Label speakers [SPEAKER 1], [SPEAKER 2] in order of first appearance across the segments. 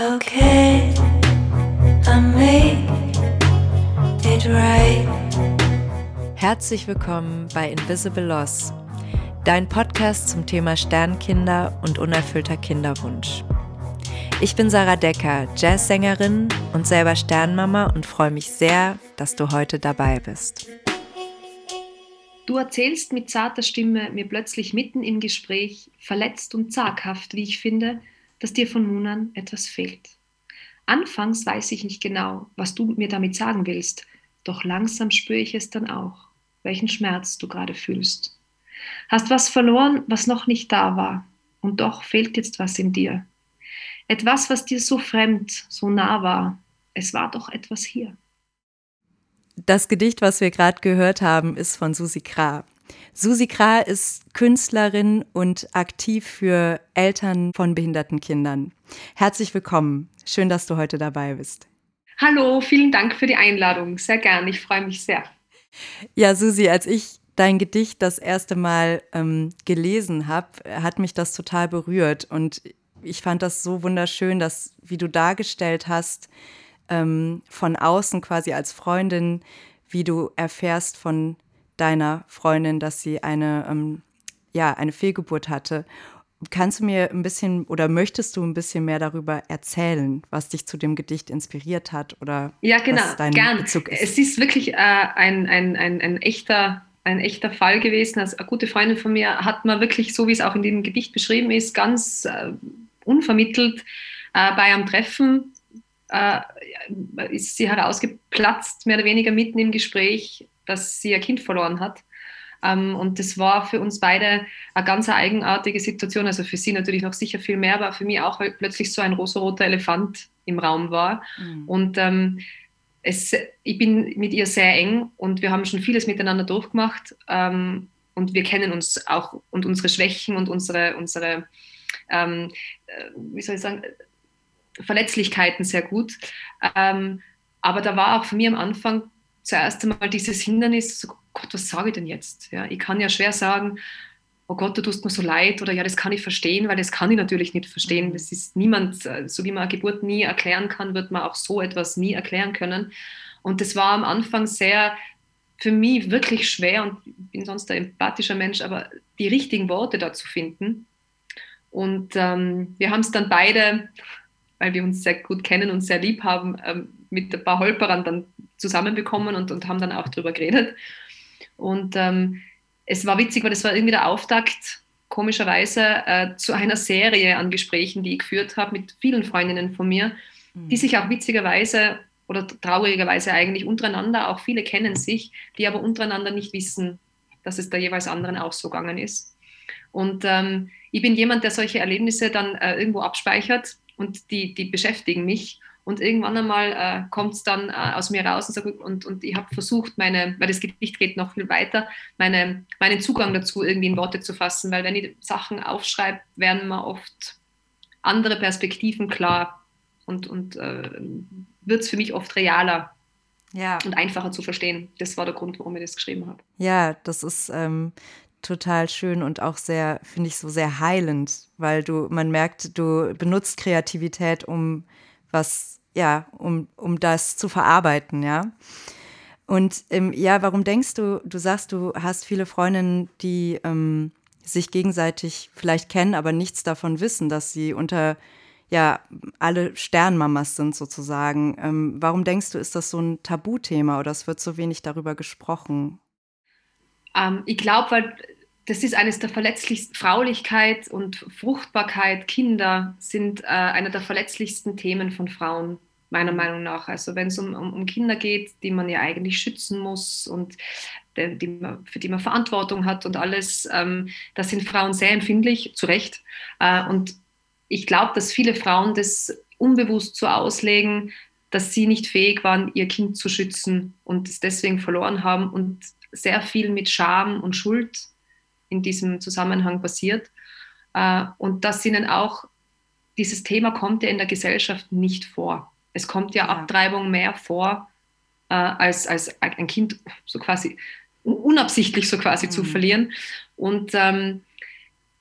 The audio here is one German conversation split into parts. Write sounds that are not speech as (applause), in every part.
[SPEAKER 1] Okay, I made it right.
[SPEAKER 2] Herzlich willkommen bei Invisible Loss, dein Podcast zum Thema Sternkinder und unerfüllter Kinderwunsch. Ich bin Sarah Decker, Jazzsängerin und selber Sternmama und freue mich sehr, dass du heute dabei bist.
[SPEAKER 3] Du erzählst mit zarter Stimme mir plötzlich mitten im Gespräch, verletzt und zaghaft, wie ich finde, dass dir von nun an etwas fehlt. Anfangs weiß ich nicht genau, was du mir damit sagen willst, doch langsam spüre ich es dann auch, welchen Schmerz du gerade fühlst. Hast was verloren, was noch nicht da war, und doch fehlt jetzt was in dir. Etwas, was dir so fremd, so nah war. Es war doch etwas hier.
[SPEAKER 2] Das Gedicht, was wir gerade gehört haben, ist von Susi Krah. Susi Krah ist Künstlerin und aktiv für Eltern von behinderten Kindern. Herzlich willkommen. Schön, dass du heute dabei bist.
[SPEAKER 3] Hallo, vielen Dank für die Einladung. Sehr gern. Ich freue mich sehr.
[SPEAKER 2] Ja, Susi, als ich dein Gedicht das erste Mal ähm, gelesen habe, hat mich das total berührt. Und ich fand das so wunderschön, dass, wie du dargestellt hast, ähm, von außen quasi als Freundin, wie du erfährst von deiner Freundin, dass sie eine, ähm, ja, eine Fehlgeburt hatte. Kannst du mir ein bisschen oder möchtest du ein bisschen mehr darüber erzählen, was dich zu dem Gedicht inspiriert hat oder
[SPEAKER 3] ja, genau,
[SPEAKER 2] was dein
[SPEAKER 3] gern.
[SPEAKER 2] Bezug ist?
[SPEAKER 3] Es ist wirklich äh, ein, ein, ein, ein, echter, ein echter Fall gewesen. Also eine gute Freundin von mir hat man wirklich, so wie es auch in dem Gedicht beschrieben ist, ganz äh, unvermittelt äh, bei einem Treffen äh, ist sie herausgeplatzt, mehr oder weniger mitten im Gespräch, dass sie ihr Kind verloren hat. Ähm, und das war für uns beide eine ganz eigenartige Situation. Also für sie natürlich noch sicher viel mehr, aber für mich auch, weil plötzlich so ein rosa-roter Elefant im Raum war. Mhm. Und ähm, es, ich bin mit ihr sehr eng und wir haben schon vieles miteinander durchgemacht. Ähm, und wir kennen uns auch und unsere Schwächen und unsere, unsere äh, wie soll ich sagen, Verletzlichkeiten sehr gut. Aber da war auch für mich am Anfang zuerst einmal dieses Hindernis, so, Gott, was sage ich denn jetzt? Ja, ich kann ja schwer sagen, oh Gott, du tust mir so leid oder ja, das kann ich verstehen, weil das kann ich natürlich nicht verstehen. Mhm. Das ist niemand, äh, so wie man eine Geburt nie erklären kann, wird man auch so etwas nie erklären können. Und das war am Anfang sehr für mich wirklich schwer und ich bin sonst ein empathischer Mensch, aber die richtigen Worte da zu finden. Und ähm, wir haben es dann beide weil wir uns sehr gut kennen und sehr lieb haben, ähm, mit ein paar Holperern dann zusammenbekommen und, und haben dann auch drüber geredet. Und ähm, es war witzig, weil das war irgendwie der Auftakt, komischerweise, äh, zu einer Serie an Gesprächen, die ich geführt habe mit vielen Freundinnen von mir, mhm. die sich auch witzigerweise oder traurigerweise eigentlich untereinander, auch viele kennen sich, die aber untereinander nicht wissen, dass es der jeweils anderen auch so gegangen ist. Und ähm, ich bin jemand, der solche Erlebnisse dann äh, irgendwo abspeichert und die, die beschäftigen mich. Und irgendwann einmal äh, kommt es dann äh, aus mir raus und, sag, und, und ich habe versucht, meine, weil das Gedicht geht noch viel weiter, meine, meinen Zugang dazu irgendwie in Worte zu fassen, weil wenn ich Sachen aufschreibe, werden mir oft andere Perspektiven klar und, und äh, wird es für mich oft realer ja. und einfacher zu verstehen. Das war der Grund, warum ich das geschrieben habe.
[SPEAKER 2] Ja, das ist ähm, total schön und auch sehr, finde ich, so sehr heilend, weil du, man merkt, du benutzt Kreativität, um was, ja, um, um das zu verarbeiten, ja. Und ähm, ja, warum denkst du, du sagst, du hast viele Freundinnen, die ähm, sich gegenseitig vielleicht kennen, aber nichts davon wissen, dass sie unter, ja, alle Sternmamas sind sozusagen. Ähm, warum denkst du, ist das so ein Tabuthema oder es wird so wenig darüber gesprochen?
[SPEAKER 3] Ähm, ich glaube, weil das ist eines der verletzlichsten, Fraulichkeit und Fruchtbarkeit, Kinder sind äh, einer der verletzlichsten Themen von Frauen, meiner Meinung nach. Also wenn es um, um, um, Kinder geht, die man ja eigentlich schützen muss und die, die man, für die man Verantwortung hat und alles, ähm, da sind Frauen sehr empfindlich, zu Recht. Äh, und ich glaube, dass viele Frauen das unbewusst so auslegen, dass sie nicht fähig waren, ihr Kind zu schützen und es deswegen verloren haben und sehr viel mit Scham und Schuld in diesem Zusammenhang passiert. Äh, und dass ihnen auch dieses Thema kommt ja in der Gesellschaft nicht vor. Es kommt ja, ja. Abtreibung mehr vor, äh, als, als ein Kind so quasi unabsichtlich so quasi mhm. zu verlieren. Und ähm,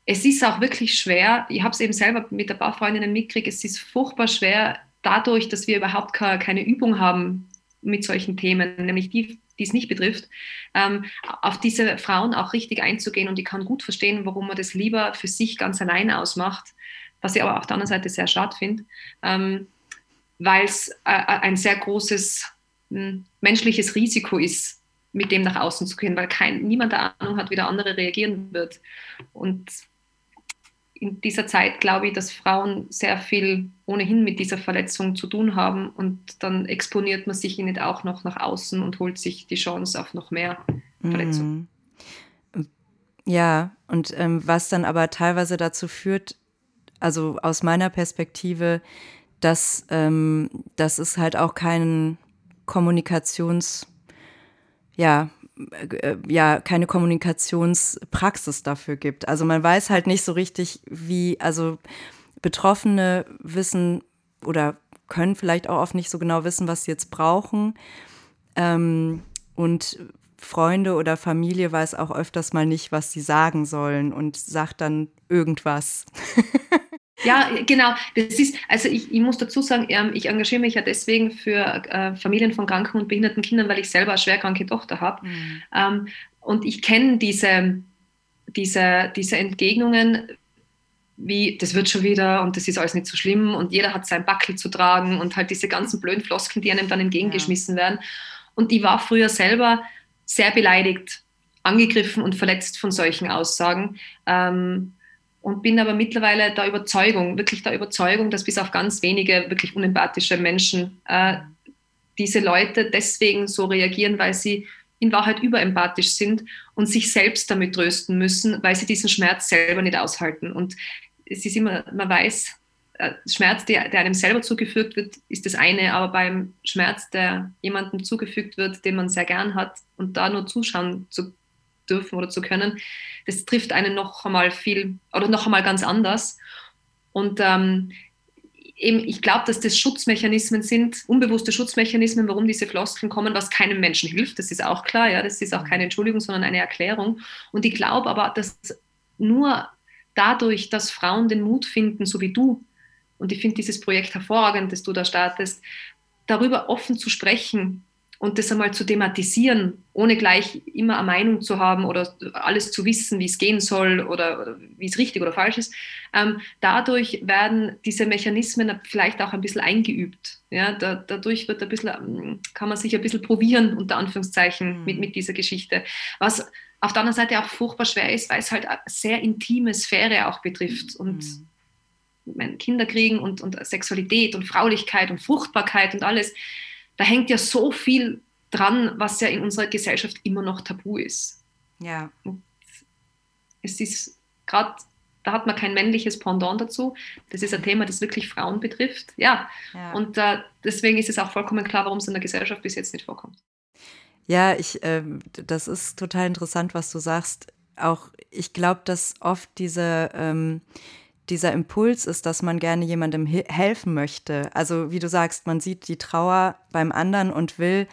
[SPEAKER 3] es ist auch wirklich schwer, ich habe es eben selber mit ein paar Freundinnen mitgekriegt, es ist furchtbar schwer, dadurch, dass wir überhaupt keine Übung haben mit solchen Themen, nämlich die, die es nicht betrifft, ähm, auf diese Frauen auch richtig einzugehen. Und ich kann gut verstehen, warum man das lieber für sich ganz alleine ausmacht, was ich aber auf der anderen Seite sehr schade finde, ähm, weil es äh, ein sehr großes mh, hm, menschliches Risiko ist, mit dem nach außen zu gehen, weil kein, niemand der Ahnung hat, wie der andere reagieren wird. Und in dieser Zeit glaube ich, dass Frauen sehr viel ohnehin mit dieser Verletzung zu tun haben und dann exponiert man sich nicht auch noch nach außen und holt sich die Chance auf noch mehr Verletzungen.
[SPEAKER 2] Mhm. Ja, und ähm, was dann aber teilweise dazu führt, also aus meiner Perspektive, dass, ähm, dass es halt auch keinen Kommunikations, ja, ja keine Kommunikationspraxis dafür gibt. Also man weiß halt nicht so richtig, wie, also Betroffene wissen oder können vielleicht auch oft nicht so genau wissen, was sie jetzt brauchen. Ähm, und Freunde oder Familie weiß auch öfters mal nicht, was sie sagen sollen und sagt dann irgendwas. (laughs)
[SPEAKER 3] Ja, genau. Das ist, also ich, ich muss dazu sagen, ähm, ich engagiere mich ja deswegen für äh, Familien von kranken und behinderten Kindern, weil ich selber eine schwerkranke Tochter habe. Mhm. Ähm, und ich kenne diese, diese, diese Entgegnungen, wie das wird schon wieder und das ist alles nicht so schlimm und jeder hat sein Backel zu tragen und halt diese ganzen blöden Floskeln, die einem dann entgegengeschmissen ja. werden. Und ich war früher selber sehr beleidigt, angegriffen und verletzt von solchen Aussagen. Ähm, und bin aber mittlerweile der Überzeugung, wirklich der Überzeugung, dass bis auf ganz wenige wirklich unempathische Menschen äh, diese Leute deswegen so reagieren, weil sie in Wahrheit überempathisch sind und sich selbst damit trösten müssen, weil sie diesen Schmerz selber nicht aushalten. Und es ist immer, man weiß, äh, Schmerz, der, der einem selber zugefügt wird, ist das eine, aber beim Schmerz, der jemandem zugefügt wird, den man sehr gern hat und da nur zuschauen zu dürfen oder zu können, das trifft einen noch einmal viel oder noch einmal ganz anders. Und ähm, eben, ich glaube, dass das Schutzmechanismen sind, unbewusste Schutzmechanismen, warum diese Floskeln kommen, was keinem Menschen hilft. Das ist auch klar, ja, das ist auch keine Entschuldigung, sondern eine Erklärung. Und ich glaube aber, dass nur dadurch, dass Frauen den Mut finden, so wie du, und ich finde dieses Projekt hervorragend, das du da startest, darüber offen zu sprechen, und das einmal zu thematisieren, ohne gleich immer eine Meinung zu haben oder alles zu wissen, wie es gehen soll oder, oder wie es richtig oder falsch ist. Ähm, dadurch werden diese Mechanismen vielleicht auch ein bisschen eingeübt. Ja, da, dadurch wird ein bisschen, ähm, kann man sich ein bisschen probieren, unter Anführungszeichen, mhm. mit, mit dieser Geschichte. Was auf der anderen Seite auch furchtbar schwer ist, weil es halt eine sehr intime Sphäre auch betrifft. Und mhm. Kinder kriegen und, und Sexualität und Fraulichkeit und Fruchtbarkeit und alles da hängt ja so viel dran, was ja in unserer Gesellschaft immer noch tabu ist.
[SPEAKER 2] Ja. Und
[SPEAKER 3] es ist gerade, da hat man kein männliches Pendant dazu. Das ist ein Thema, das wirklich Frauen betrifft. Ja. ja. Und äh, deswegen ist es auch vollkommen klar, warum es in der Gesellschaft bis jetzt nicht vorkommt.
[SPEAKER 2] Ja, ich, äh, das ist total interessant, was du sagst. Auch ich glaube, dass oft diese ähm, dieser Impuls ist, dass man gerne jemandem helfen möchte. Also wie du sagst, man sieht die Trauer beim anderen und will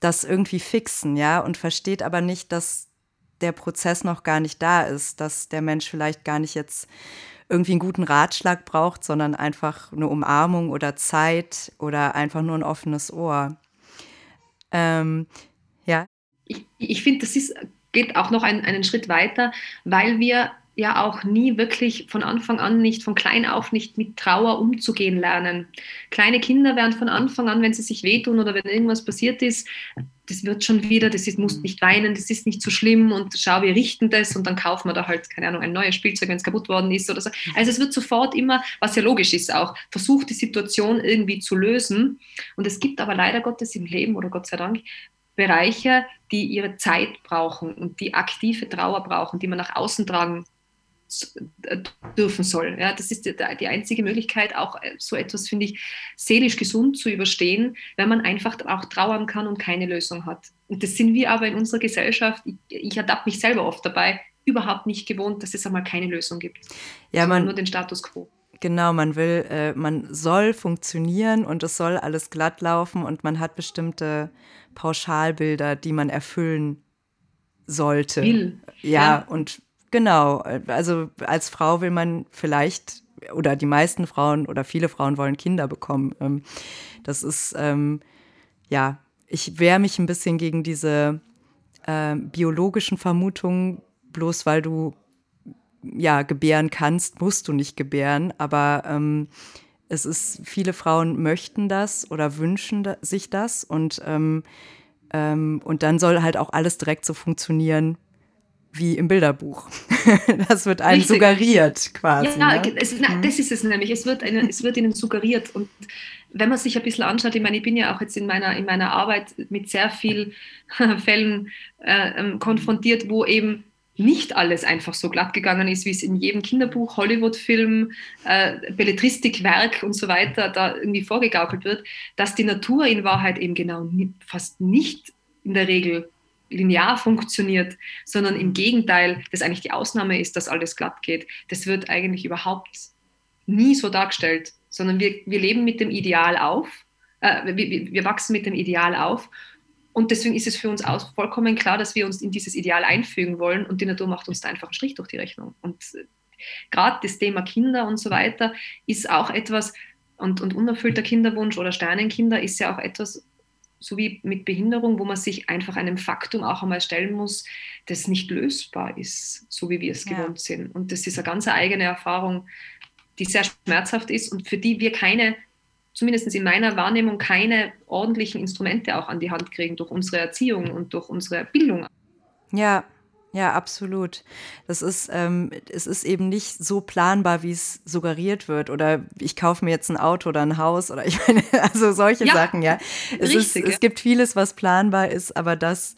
[SPEAKER 2] das irgendwie fixen, ja, und versteht aber nicht, dass der Prozess noch gar nicht da ist, dass der Mensch vielleicht gar nicht jetzt irgendwie einen guten Ratschlag braucht, sondern einfach eine Umarmung oder Zeit oder einfach nur ein offenes Ohr. Ähm, ja.
[SPEAKER 3] Ich, ich finde, das ist, geht auch noch einen, einen Schritt weiter, weil wir ja auch nie wirklich von Anfang an nicht, von klein auf nicht mit Trauer umzugehen lernen. Kleine Kinder werden von Anfang an, wenn sie sich wehtun oder wenn irgendwas passiert ist, das wird schon wieder, das ist, muss nicht weinen, das ist nicht so schlimm und schau, wir richten das und dann kaufen wir da halt, keine Ahnung, ein neues Spielzeug, wenn es kaputt worden ist oder so. Also es wird sofort immer, was ja logisch ist auch, versucht die Situation irgendwie zu lösen. Und es gibt aber leider Gottes im Leben oder Gott sei Dank Bereiche, die ihre Zeit brauchen und die aktive Trauer brauchen, die man nach außen tragen dürfen soll. Ja, das ist die, die einzige Möglichkeit, auch äh, so etwas, finde ich, seelisch gesund zu überstehen, wenn man einfach auch trauern kann und keine Lösung hat. Und das sind wir aber in unserer Gesellschaft, ich, ich ertappe mich selber oft dabei, überhaupt nicht gewohnt, dass es einmal keine Lösung gibt.
[SPEAKER 2] Ja, man,
[SPEAKER 3] nur den Status quo.
[SPEAKER 2] Genau, man will, äh, man soll funktionieren und es soll alles glatt laufen und man hat bestimmte Pauschalbilder, die man erfüllen sollte.
[SPEAKER 3] Will.
[SPEAKER 2] Ja, ja. und Genau, also als Frau will man vielleicht, oder die meisten Frauen oder viele Frauen wollen Kinder bekommen. Ähm, das ist, ähm, ja, ich wehre mich ein bisschen gegen diese äh, biologischen Vermutungen, bloß weil du ja gebären kannst, musst du nicht gebären, aber ähm, es ist, viele Frauen möchten das oder wünschen da, sich das. Und, ähm, ähm, und dann soll halt auch alles direkt so funktionieren, wie im Bilderbuch. (laughs) das wird einem Richtig. suggeriert quasi.
[SPEAKER 3] Ja, ne? es, na, mhm. das ist es nämlich. Es wird, eine, es wird ihnen suggeriert. Und wenn man sich ein bisschen anschaut, ich meine, ich bin ja auch jetzt in meiner, in meiner Arbeit mit sehr vielen (laughs) Fällen äh, ähm, konfrontiert, wo eben nicht alles einfach so glatt gegangen ist, wie es in jedem Kinderbuch, Hollywood-Film, äh, Belletristikwerk und so weiter da irgendwie vorgegaukelt wird, dass die Natur in Wahrheit eben genau fast nicht in der Regel linear funktioniert, sondern im Gegenteil, dass eigentlich die Ausnahme ist, dass alles glatt geht. Das wird eigentlich überhaupt nie so dargestellt, sondern wir, wir leben mit dem Ideal auf, äh, wir, wir wachsen mit dem Ideal auf und deswegen ist es für uns auch vollkommen klar, dass wir uns in dieses Ideal einfügen wollen und die Natur macht uns da einfach einen Strich durch die Rechnung. Und äh, gerade das Thema Kinder und so weiter ist auch etwas, und, und unerfüllter Kinderwunsch oder Sternenkinder ist ja auch etwas, so wie mit Behinderung, wo man sich einfach einem Faktum auch einmal stellen muss, das nicht lösbar ist, so wie wir es ja. gewohnt sind. Und das ist eine ganz eigene Erfahrung, die sehr schmerzhaft ist und für die wir keine, zumindest in meiner Wahrnehmung, keine ordentlichen Instrumente auch an die Hand kriegen durch unsere Erziehung und durch unsere Bildung.
[SPEAKER 2] Ja, ja, absolut. Das ist, ähm, es ist eben nicht so planbar, wie es suggeriert wird. Oder ich kaufe mir jetzt ein Auto oder ein Haus oder (laughs) ich meine, also solche ja, Sachen, ja. Es, richtig, ist, es gibt vieles, was planbar ist, aber das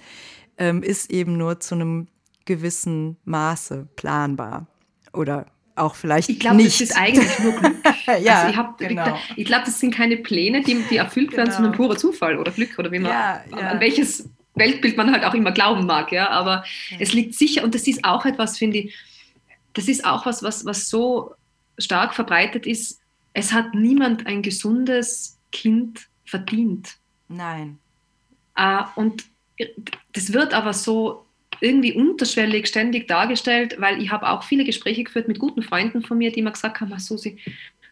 [SPEAKER 2] ähm, ist eben nur zu einem gewissen Maße planbar. Oder auch vielleicht
[SPEAKER 3] ich glaube, das ist eigentlich nur Glück. (laughs) ja, also ich, genau. ich glaube, das sind keine Pläne, die, die erfüllt werden, genau. sondern purer Zufall oder Glück oder wie man, ja, ja. an welches Weltbild man halt auch immer glauben mag, ja, aber ja. es liegt sicher, und das ist auch etwas, finde ich, das ist auch was, was, was so stark verbreitet ist, es hat niemand ein gesundes Kind verdient.
[SPEAKER 2] Nein.
[SPEAKER 3] Äh, und das wird aber so irgendwie unterschwellig ständig dargestellt, weil ich habe auch viele Gespräche geführt mit guten Freunden von mir, die mir gesagt haben, Susi,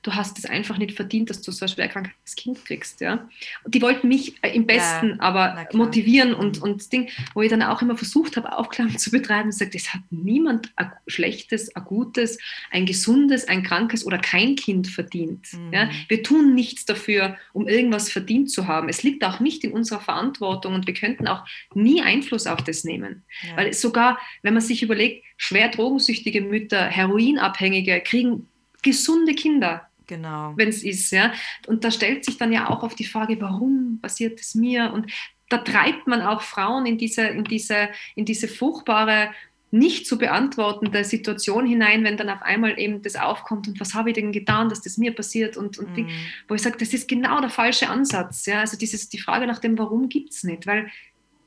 [SPEAKER 3] du hast es einfach nicht verdient, dass du so ein schwerkrankes Kind kriegst. Ja? Und die wollten mich äh, im Besten ja, aber motivieren und, mhm. und Ding, wo ich dann auch immer versucht habe, Aufklärung zu betreiben, sagt, es hat niemand ein schlechtes, ein gutes, ein gesundes, ein krankes oder kein Kind verdient. Mhm. Ja? Wir tun nichts dafür, um irgendwas verdient zu haben. Es liegt auch nicht in unserer Verantwortung und wir könnten auch nie Einfluss auf das nehmen. Ja. Weil sogar, wenn man sich überlegt, schwer drogensüchtige Mütter, Heroinabhängige kriegen gesunde Kinder.
[SPEAKER 2] Genau.
[SPEAKER 3] Wenn es ist, ja. Und da stellt sich dann ja auch auf die Frage, warum passiert es mir? Und da treibt man auch Frauen in diese, in diese, in diese furchtbare, nicht zu beantwortende Situation hinein, wenn dann auf einmal eben das aufkommt und was habe ich denn getan, dass das mir passiert und, und mm. wo ich sage, das ist genau der falsche Ansatz. Ja? Also dieses, die Frage nach dem Warum gibt es nicht, weil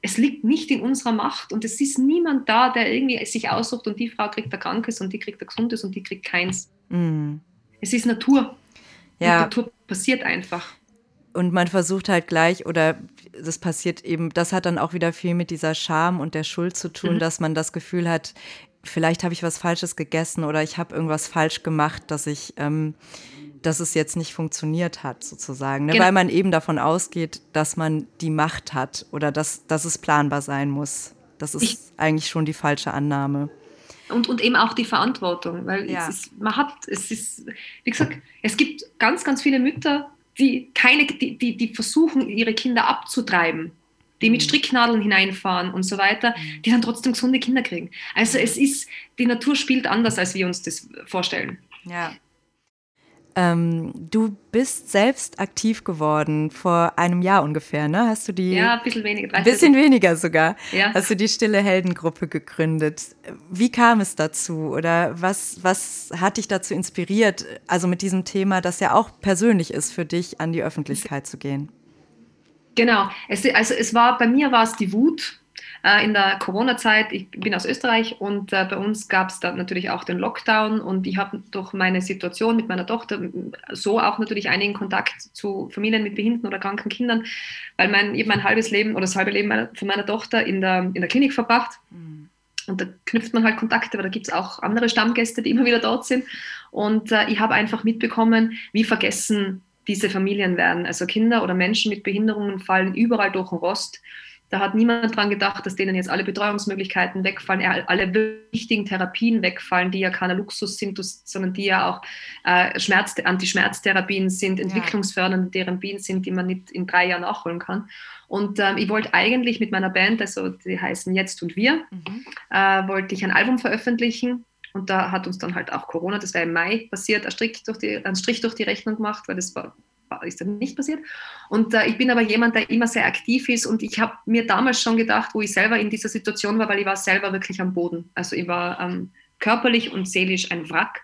[SPEAKER 3] es liegt nicht in unserer Macht und es ist niemand da, der irgendwie sich aussucht und die Frau kriegt ein krankes und die kriegt ein gesundes und die kriegt keins. Mm. Es ist Natur. Ja. Und Natur passiert einfach.
[SPEAKER 2] Und man versucht halt gleich, oder das passiert eben, das hat dann auch wieder viel mit dieser Scham und der Schuld zu tun, mhm. dass man das Gefühl hat, vielleicht habe ich was Falsches gegessen oder ich habe irgendwas falsch gemacht, dass ich, ähm, dass es jetzt nicht funktioniert hat, sozusagen. Ne? Genau. Weil man eben davon ausgeht, dass man die Macht hat oder dass, dass es planbar sein muss. Das ist ich, eigentlich schon die falsche Annahme
[SPEAKER 3] und, und eben auch die Verantwortung, weil ja. es ist, man hat, es ist, wie gesagt, es gibt ganz, ganz viele Mütter, die, keine, die, die, die versuchen, ihre Kinder abzutreiben, die mit mhm. Stricknadeln hineinfahren und so weiter, mhm. die dann trotzdem gesunde Kinder kriegen. Also es ist, die Natur spielt anders, als wir uns das vorstellen.
[SPEAKER 2] Ja. Ähm, du bist selbst aktiv geworden vor einem Jahr ungefähr, ne? Hast du die?
[SPEAKER 3] Ja, ein bisschen weniger.
[SPEAKER 2] Ein bisschen weniger sogar. Ja. Hast du die Stille Heldengruppe gegründet? Wie kam es dazu? Oder was, was hat dich dazu inspiriert, also mit diesem Thema, das ja auch persönlich ist für dich, an die Öffentlichkeit zu gehen?
[SPEAKER 3] Genau. Es, also es war, bei mir war es die Wut, äh, in der Corona-Zeit. Ich bin aus Österreich und äh, bei uns gab es dann natürlich auch den Lockdown und ich habe durch meine Situation mit meiner Tochter so auch natürlich einigen Kontakt zu Familien mit behinderten oder kranken Kindern, weil mein, ich mein halbes Leben oder das halbe Leben meiner, von meiner Tochter in der, in der Klinik verbracht. Mhm. Und da knüpft man halt Kontakte, weil da gibt es auch andere Stammgäste, die immer wieder dort sind. Und äh, ich habe einfach mitbekommen, wie vergessen diese Familien werden. Also Kinder oder Menschen mit Behinderungen fallen überall durch den Rost. Da hat niemand dran gedacht, dass denen jetzt alle Betreuungsmöglichkeiten wegfallen, alle wichtigen Therapien wegfallen, die ja keiner Luxus sind, sondern die ja auch äh, Schmerz, Anti-Schmerztherapien sind, entwicklungsfördernde Therapien sind, die man nicht in drei Jahren nachholen kann. Und ähm, ich wollte eigentlich mit meiner Band, also die heißen Jetzt und Wir, mhm. äh, wollte ich ein Album veröffentlichen. Und da hat uns dann halt auch Corona, das war im Mai passiert, ein Strich durch die, ein Strich durch die Rechnung gemacht, weil das war ist dann nicht passiert. Und äh, ich bin aber jemand, der immer sehr aktiv ist und ich habe mir damals schon gedacht, wo ich selber in dieser Situation war, weil ich war selber wirklich am Boden. Also ich war ähm, körperlich und seelisch ein Wrack.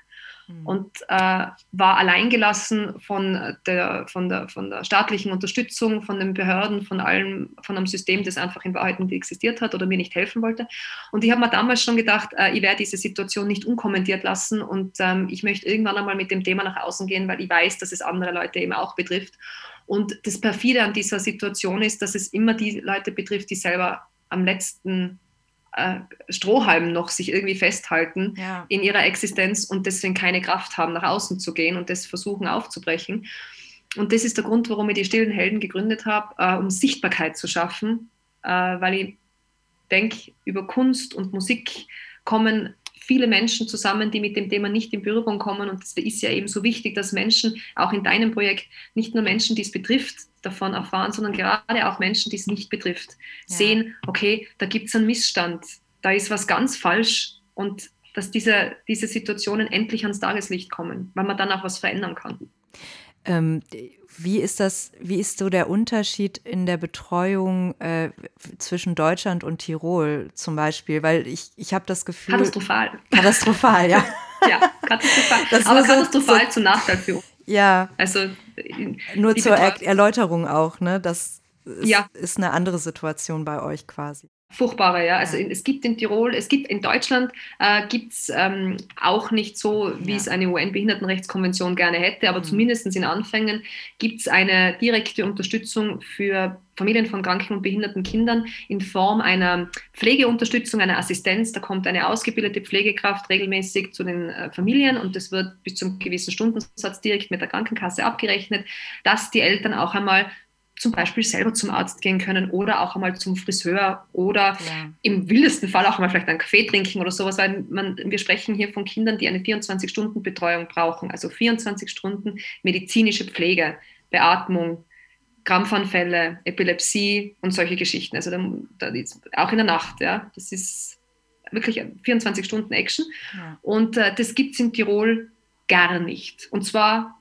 [SPEAKER 3] Und äh, war alleingelassen von der, von, der, von der staatlichen Unterstützung, von den Behörden, von allem, von einem System, das einfach in Wahrheit nicht existiert hat oder mir nicht helfen wollte. Und ich habe mir damals schon gedacht, äh, ich werde diese Situation nicht unkommentiert lassen und ähm, ich möchte irgendwann einmal mit dem Thema nach außen gehen, weil ich weiß, dass es andere Leute eben auch betrifft. Und das Perfide an dieser Situation ist, dass es immer die Leute betrifft, die selber am letzten äh, Strohhalmen noch sich irgendwie festhalten ja. in ihrer Existenz und deswegen keine Kraft haben, nach außen zu gehen und das versuchen aufzubrechen. Und das ist der Grund, warum ich die Stillen Helden gegründet habe, äh, um Sichtbarkeit zu schaffen, äh, weil ich denke, über Kunst und Musik kommen viele Menschen zusammen, die mit dem Thema nicht in Berührung kommen. Und es ist ja eben so wichtig, dass Menschen, auch in deinem Projekt, nicht nur Menschen, die es betrifft, davon erfahren, sondern gerade auch Menschen, die es nicht betrifft, ja. sehen, okay, da gibt es einen Missstand, da ist was ganz falsch und dass diese, diese Situationen endlich ans Tageslicht kommen, weil man dann auch was verändern kann.
[SPEAKER 2] Ähm, wie ist das, wie ist so der Unterschied in der Betreuung äh, zwischen Deutschland und Tirol zum Beispiel? Weil ich, ich habe das Gefühl.
[SPEAKER 3] Katastrophal.
[SPEAKER 2] Katastrophal, ja. (laughs)
[SPEAKER 3] ja, katastrophal. Das Aber katastrophal so, zum Nachteil für uns.
[SPEAKER 2] Ja.
[SPEAKER 3] Also
[SPEAKER 2] nur zur er Erläuterung auch, ne? Das ist, ja. ist eine andere Situation bei euch quasi.
[SPEAKER 3] Furchtbare, ja. Also es gibt in Tirol, es gibt in Deutschland äh, gibt es ähm, auch nicht so, wie ja. es eine UN-Behindertenrechtskonvention gerne hätte, aber mhm. zumindest in Anfängen gibt es eine direkte Unterstützung für Familien von kranken und behinderten Kindern in Form einer Pflegeunterstützung, einer Assistenz. Da kommt eine ausgebildete Pflegekraft regelmäßig zu den äh, Familien und das wird bis zum gewissen Stundensatz direkt mit der Krankenkasse abgerechnet, dass die Eltern auch einmal zum Beispiel selber zum Arzt gehen können oder auch einmal zum Friseur oder ja. im wildesten Fall auch einmal vielleicht einen Kaffee trinken oder sowas, weil man, wir sprechen hier von Kindern, die eine 24-Stunden-Betreuung brauchen, also 24 Stunden medizinische Pflege, Beatmung, Krampfanfälle, Epilepsie und solche Geschichten. Also da, da auch in der Nacht, ja, das ist wirklich 24 Stunden Action. Ja. Und äh, das gibt es in Tirol gar nicht. Und zwar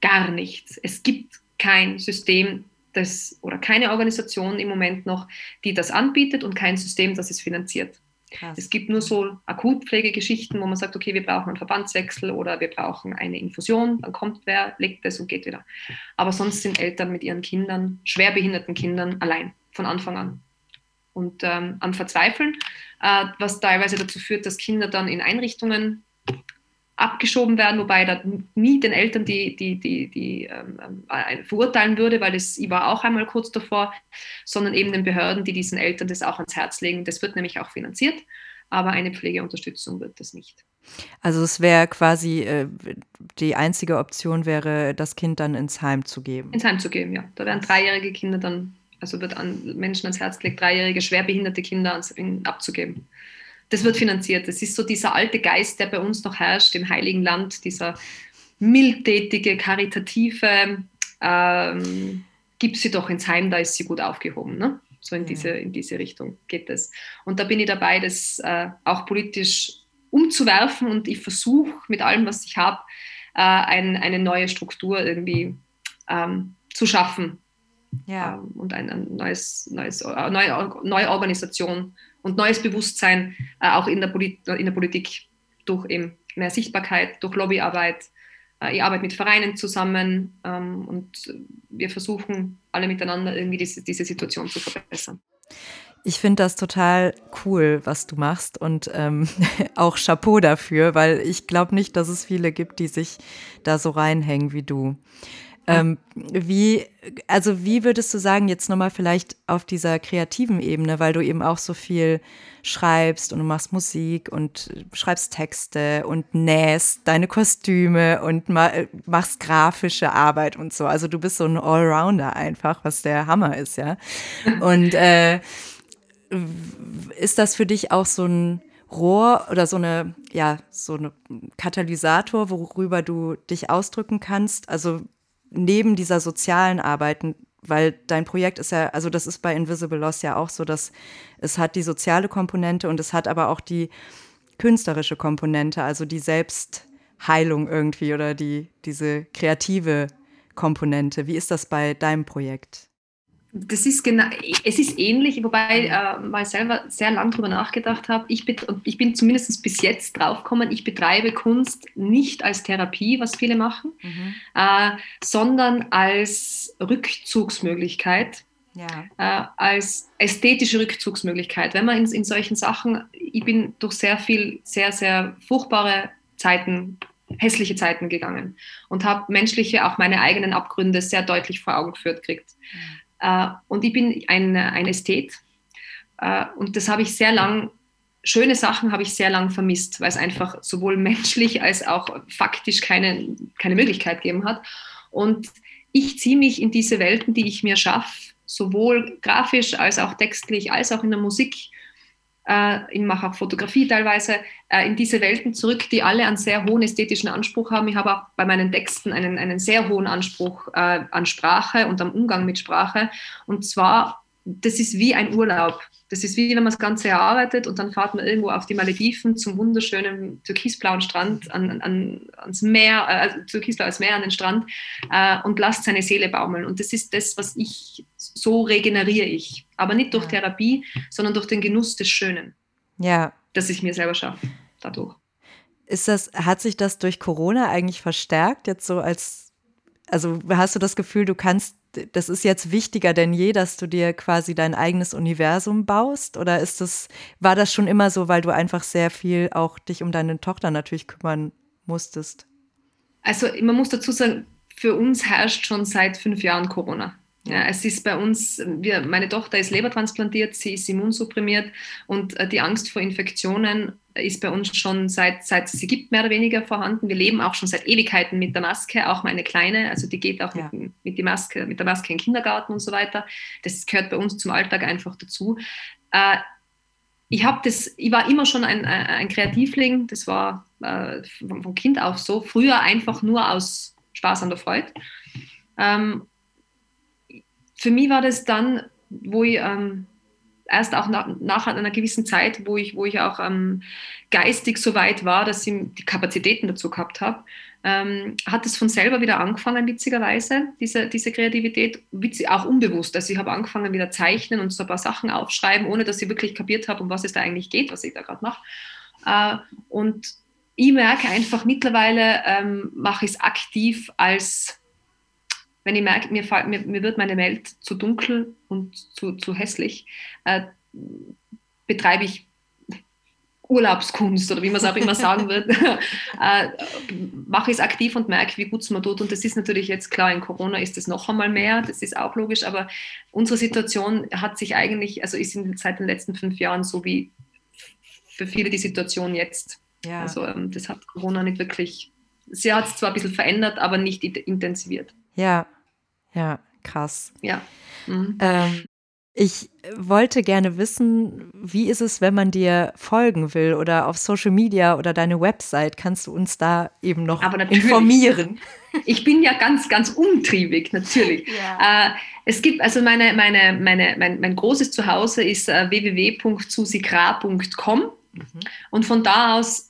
[SPEAKER 3] gar nicht. Es gibt kein System, das oder keine Organisation im Moment noch, die das anbietet und kein System, das es finanziert. Krass. Es gibt nur so Akutpflegegeschichten, wo man sagt, okay, wir brauchen einen Verbandswechsel oder wir brauchen eine Infusion, dann kommt wer, legt es und geht wieder. Aber sonst sind Eltern mit ihren Kindern, schwerbehinderten Kindern, allein von Anfang an. Und ähm, am Verzweifeln, äh, was teilweise dazu führt, dass Kinder dann in Einrichtungen abgeschoben werden, wobei da nie den Eltern die, die, die, die ähm, äh, verurteilen würde, weil das, ich war auch einmal kurz davor, sondern eben den Behörden, die diesen Eltern das auch ans Herz legen. Das wird nämlich auch finanziert, aber eine Pflegeunterstützung wird das nicht.
[SPEAKER 2] Also es wäre quasi, äh, die einzige Option wäre, das Kind dann ins Heim zu geben.
[SPEAKER 3] Ins Heim zu geben, ja. Da werden dreijährige Kinder dann, also wird an Menschen ans Herz gelegt, dreijährige schwerbehinderte Kinder ans, in, abzugeben das wird finanziert. Das ist so dieser alte Geist, der bei uns noch herrscht im Heiligen Land, dieser mildtätige, karitative, ähm, gib sie doch ins Heim, da ist sie gut aufgehoben. Ne? So in, ja. diese, in diese Richtung geht es. Und da bin ich dabei, das äh, auch politisch umzuwerfen und ich versuche mit allem, was ich habe, äh, ein, eine neue Struktur irgendwie ähm, zu schaffen. Ja. Ähm, und ein, ein neues, neues, äh, neue, neue Organisation und neues Bewusstsein äh, auch in der, in der Politik durch eben mehr Sichtbarkeit, durch Lobbyarbeit. Äh, ich arbeite mit Vereinen zusammen ähm, und wir versuchen alle miteinander irgendwie diese, diese Situation zu verbessern.
[SPEAKER 2] Ich finde das total cool, was du machst und ähm, (laughs) auch Chapeau dafür, weil ich glaube nicht, dass es viele gibt, die sich da so reinhängen wie du. Ähm, wie, also wie würdest du sagen, jetzt nochmal vielleicht auf dieser kreativen Ebene, weil du eben auch so viel schreibst und du machst Musik und schreibst Texte und nähst deine Kostüme und ma machst grafische Arbeit und so. Also du bist so ein Allrounder einfach, was der Hammer ist, ja. (laughs) Und äh, ist das für dich auch so ein Rohr oder so eine, ja, so eine Katalysator, worüber du dich ausdrücken kannst? Also neben dieser sozialen Arbeiten, weil dein Projekt ist ja, also das ist bei Invisible Loss ja auch so, dass es hat die soziale Komponente und es hat aber auch die künstlerische Komponente, also die Selbstheilung irgendwie oder die, diese kreative Komponente. Wie ist das bei deinem Projekt?
[SPEAKER 3] Das ist genau, es ist ähnlich, wobei ich äh, mal selber sehr lang darüber nachgedacht habe. Ich, ich bin zumindest bis jetzt draufgekommen, ich betreibe Kunst nicht als Therapie, was viele machen, mhm. äh, sondern als Rückzugsmöglichkeit, ja. äh, als ästhetische Rückzugsmöglichkeit. Wenn man in, in solchen Sachen, ich bin durch sehr viel, sehr, sehr furchtbare Zeiten hässliche Zeiten gegangen und habe menschliche, auch meine eigenen Abgründe sehr deutlich vor Augen geführt gekriegt. Mhm. Äh, und ich bin ein, ein Ästhet. Äh, und das habe ich sehr lang, schöne Sachen habe ich sehr lang vermisst, weil es einfach sowohl (laughs) menschlich als auch faktisch keine, keine Möglichkeit gegeben hat. Und ich ziehe mich in diese Welten, die ich mir schaffe, sowohl grafisch als auch textlich, als auch in der Musik, ich mache auch Fotografie teilweise, äh, in diese Welten zurück, die alle einen sehr hohen ästhetischen Anspruch haben. Ich habe auch bei meinen Texten einen, einen sehr hohen Anspruch äh, an Sprache und am Umgang mit Sprache. Und zwar, das ist wie ein Urlaub. Das ist wie wenn man das Ganze erarbeitet und dann fahrt man irgendwo auf die Malediven zum wunderschönen türkisblauen Strand an, an, ans Meer, äh, also türkisblaues Meer an den Strand äh, und lasst seine Seele baumeln. Und das ist das, was ich, so regeneriere ich. Aber nicht durch. Therapie, sondern durch den Genuss des Schönen.
[SPEAKER 2] Ja.
[SPEAKER 3] Dass ich mir selber schaffe, dadurch.
[SPEAKER 2] Ist das, hat sich das durch Corona eigentlich verstärkt, jetzt so als, also hast du das Gefühl, du kannst das ist jetzt wichtiger denn je, dass du dir quasi dein eigenes Universum baust? Oder ist das, war das schon immer so, weil du einfach sehr viel auch dich um deine Tochter natürlich kümmern musstest?
[SPEAKER 3] Also man muss dazu sagen, für uns herrscht schon seit fünf Jahren Corona. Ja, es ist bei uns, wir, meine Tochter ist lebertransplantiert, sie ist immunsupprimiert und äh, die Angst vor Infektionen ist bei uns schon seit, seit sie gibt mehr oder weniger vorhanden. Wir leben auch schon seit Ewigkeiten mit der Maske, auch meine Kleine, also die geht auch ja. mit, mit, die Maske, mit der Maske in den Kindergarten und so weiter. Das gehört bei uns zum Alltag einfach dazu. Äh, ich das, ich war immer schon ein, ein Kreativling, das war äh, von Kind auf so, früher einfach nur aus Spaß an der Freude. Ähm, für mich war das dann, wo ich ähm, erst auch nach, nach, einer gewissen Zeit, wo ich, wo ich auch ähm, geistig so weit war, dass ich die Kapazitäten dazu gehabt habe, ähm, hat es von selber wieder angefangen, witzigerweise, diese, diese Kreativität, witzig, auch unbewusst. Also ich habe angefangen wieder zeichnen und so ein paar Sachen aufschreiben, ohne dass ich wirklich kapiert habe, um was es da eigentlich geht, was ich da gerade mache. Äh, und ich merke einfach mittlerweile, ähm, mache ich es aktiv als wenn ich merke, mir, mir, mir wird meine Welt zu dunkel und zu, zu hässlich, äh, betreibe ich Urlaubskunst oder wie man es auch immer sagen wird, (laughs) (laughs) äh, mache ich es aktiv und merke, wie gut es mir tut. Und das ist natürlich jetzt klar, in Corona ist es noch einmal mehr, das ist auch logisch, aber unsere Situation hat sich eigentlich, also ist in, seit den letzten fünf Jahren so wie für viele die Situation jetzt. Ja. Also ähm, das hat Corona nicht wirklich, sie hat es zwar ein bisschen verändert, aber nicht intensiviert.
[SPEAKER 2] Ja, ja, krass.
[SPEAKER 3] Ja.
[SPEAKER 2] Mhm. Ähm, ich wollte gerne wissen, wie ist es, wenn man dir folgen will oder auf Social Media oder deine Website? Kannst du uns da eben noch informieren?
[SPEAKER 3] Ich bin ja ganz, ganz umtriebig, natürlich. Ja. Äh, es gibt also meine, meine, meine, mein, mein großes Zuhause ist äh, www.susikra.com mhm. und von da aus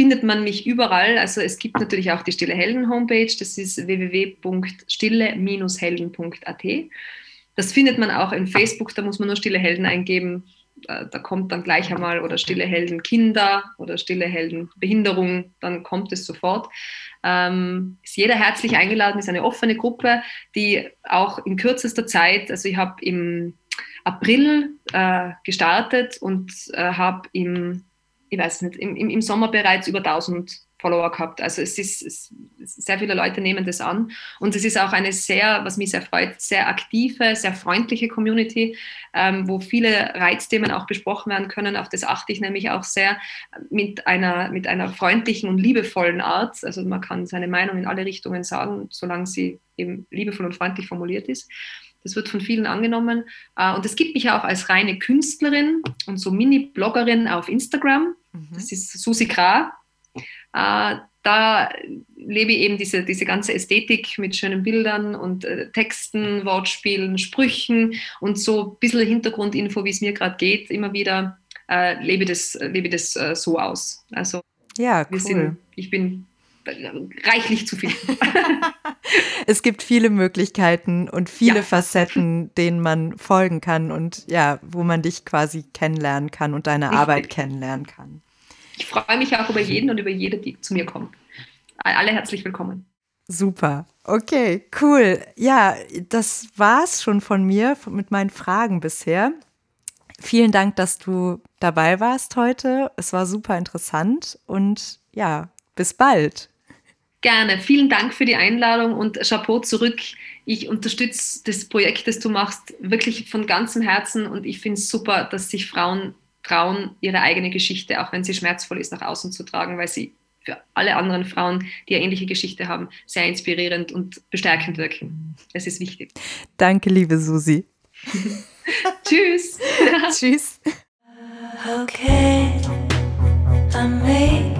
[SPEAKER 3] findet man mich überall. Also es gibt natürlich auch die Stille Helden Homepage, das ist www.stille-helden.at. Das findet man auch in Facebook, da muss man nur Stille Helden eingeben. Da, da kommt dann gleich einmal oder Stille Helden Kinder oder Stille Helden Behinderung, dann kommt es sofort. Ähm, ist jeder herzlich eingeladen, ist eine offene Gruppe, die auch in kürzester Zeit, also ich habe im April äh, gestartet und äh, habe im ich weiß nicht, im, im Sommer bereits über 1000 Follower gehabt. Also es ist, es, sehr viele Leute nehmen das an und es ist auch eine sehr, was mich sehr freut, sehr aktive, sehr freundliche Community, ähm, wo viele Reizthemen auch besprochen werden können. Auf das achte ich nämlich auch sehr mit einer, mit einer freundlichen und liebevollen Art. Also man kann seine Meinung in alle Richtungen sagen, solange sie eben liebevoll und freundlich formuliert ist. Das wird von vielen angenommen. Äh, und es gibt mich auch als reine Künstlerin und so Mini-Bloggerin auf Instagram. Mhm. Das ist Susi Kra. Äh, da lebe ich eben diese, diese ganze Ästhetik mit schönen Bildern und äh, Texten, Wortspielen, Sprüchen und so ein bisschen Hintergrundinfo, wie es mir gerade geht, immer wieder äh, lebe das, lebe das äh, so aus. Also
[SPEAKER 2] ja, cool. Sind,
[SPEAKER 3] ich bin reichlich zu viel. (laughs)
[SPEAKER 2] es gibt viele Möglichkeiten und viele ja. Facetten, (laughs) denen man folgen kann und ja, wo man dich quasi kennenlernen kann und deine Richtig. Arbeit kennenlernen kann.
[SPEAKER 3] Ich freue mich auch über jeden und über jede, die zu mir kommt. Alle herzlich willkommen.
[SPEAKER 2] Super. Okay, cool. Ja, das war's schon von mir mit meinen Fragen bisher. Vielen Dank, dass du dabei warst heute. Es war super interessant und ja, bis bald.
[SPEAKER 3] Gerne. Vielen Dank für die Einladung und Chapeau zurück. Ich unterstütze das Projekt, das du machst, wirklich von ganzem Herzen und ich finde es super, dass sich Frauen trauen, ihre eigene Geschichte, auch wenn sie schmerzvoll ist, nach außen zu tragen, weil sie für alle anderen Frauen, die eine ähnliche Geschichte haben, sehr inspirierend und bestärkend wirken. Es ist wichtig.
[SPEAKER 2] Danke, liebe Susi. (laughs)
[SPEAKER 3] Tschüss. (laughs)
[SPEAKER 2] Tschüss.
[SPEAKER 1] Okay, I make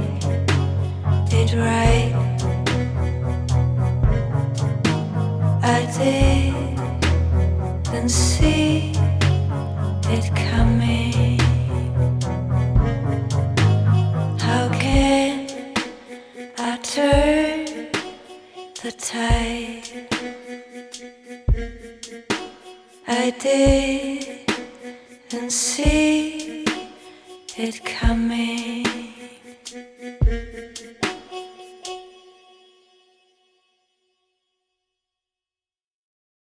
[SPEAKER 1] right. I didn't see it coming. How can I turn the tide? I didn't see it coming.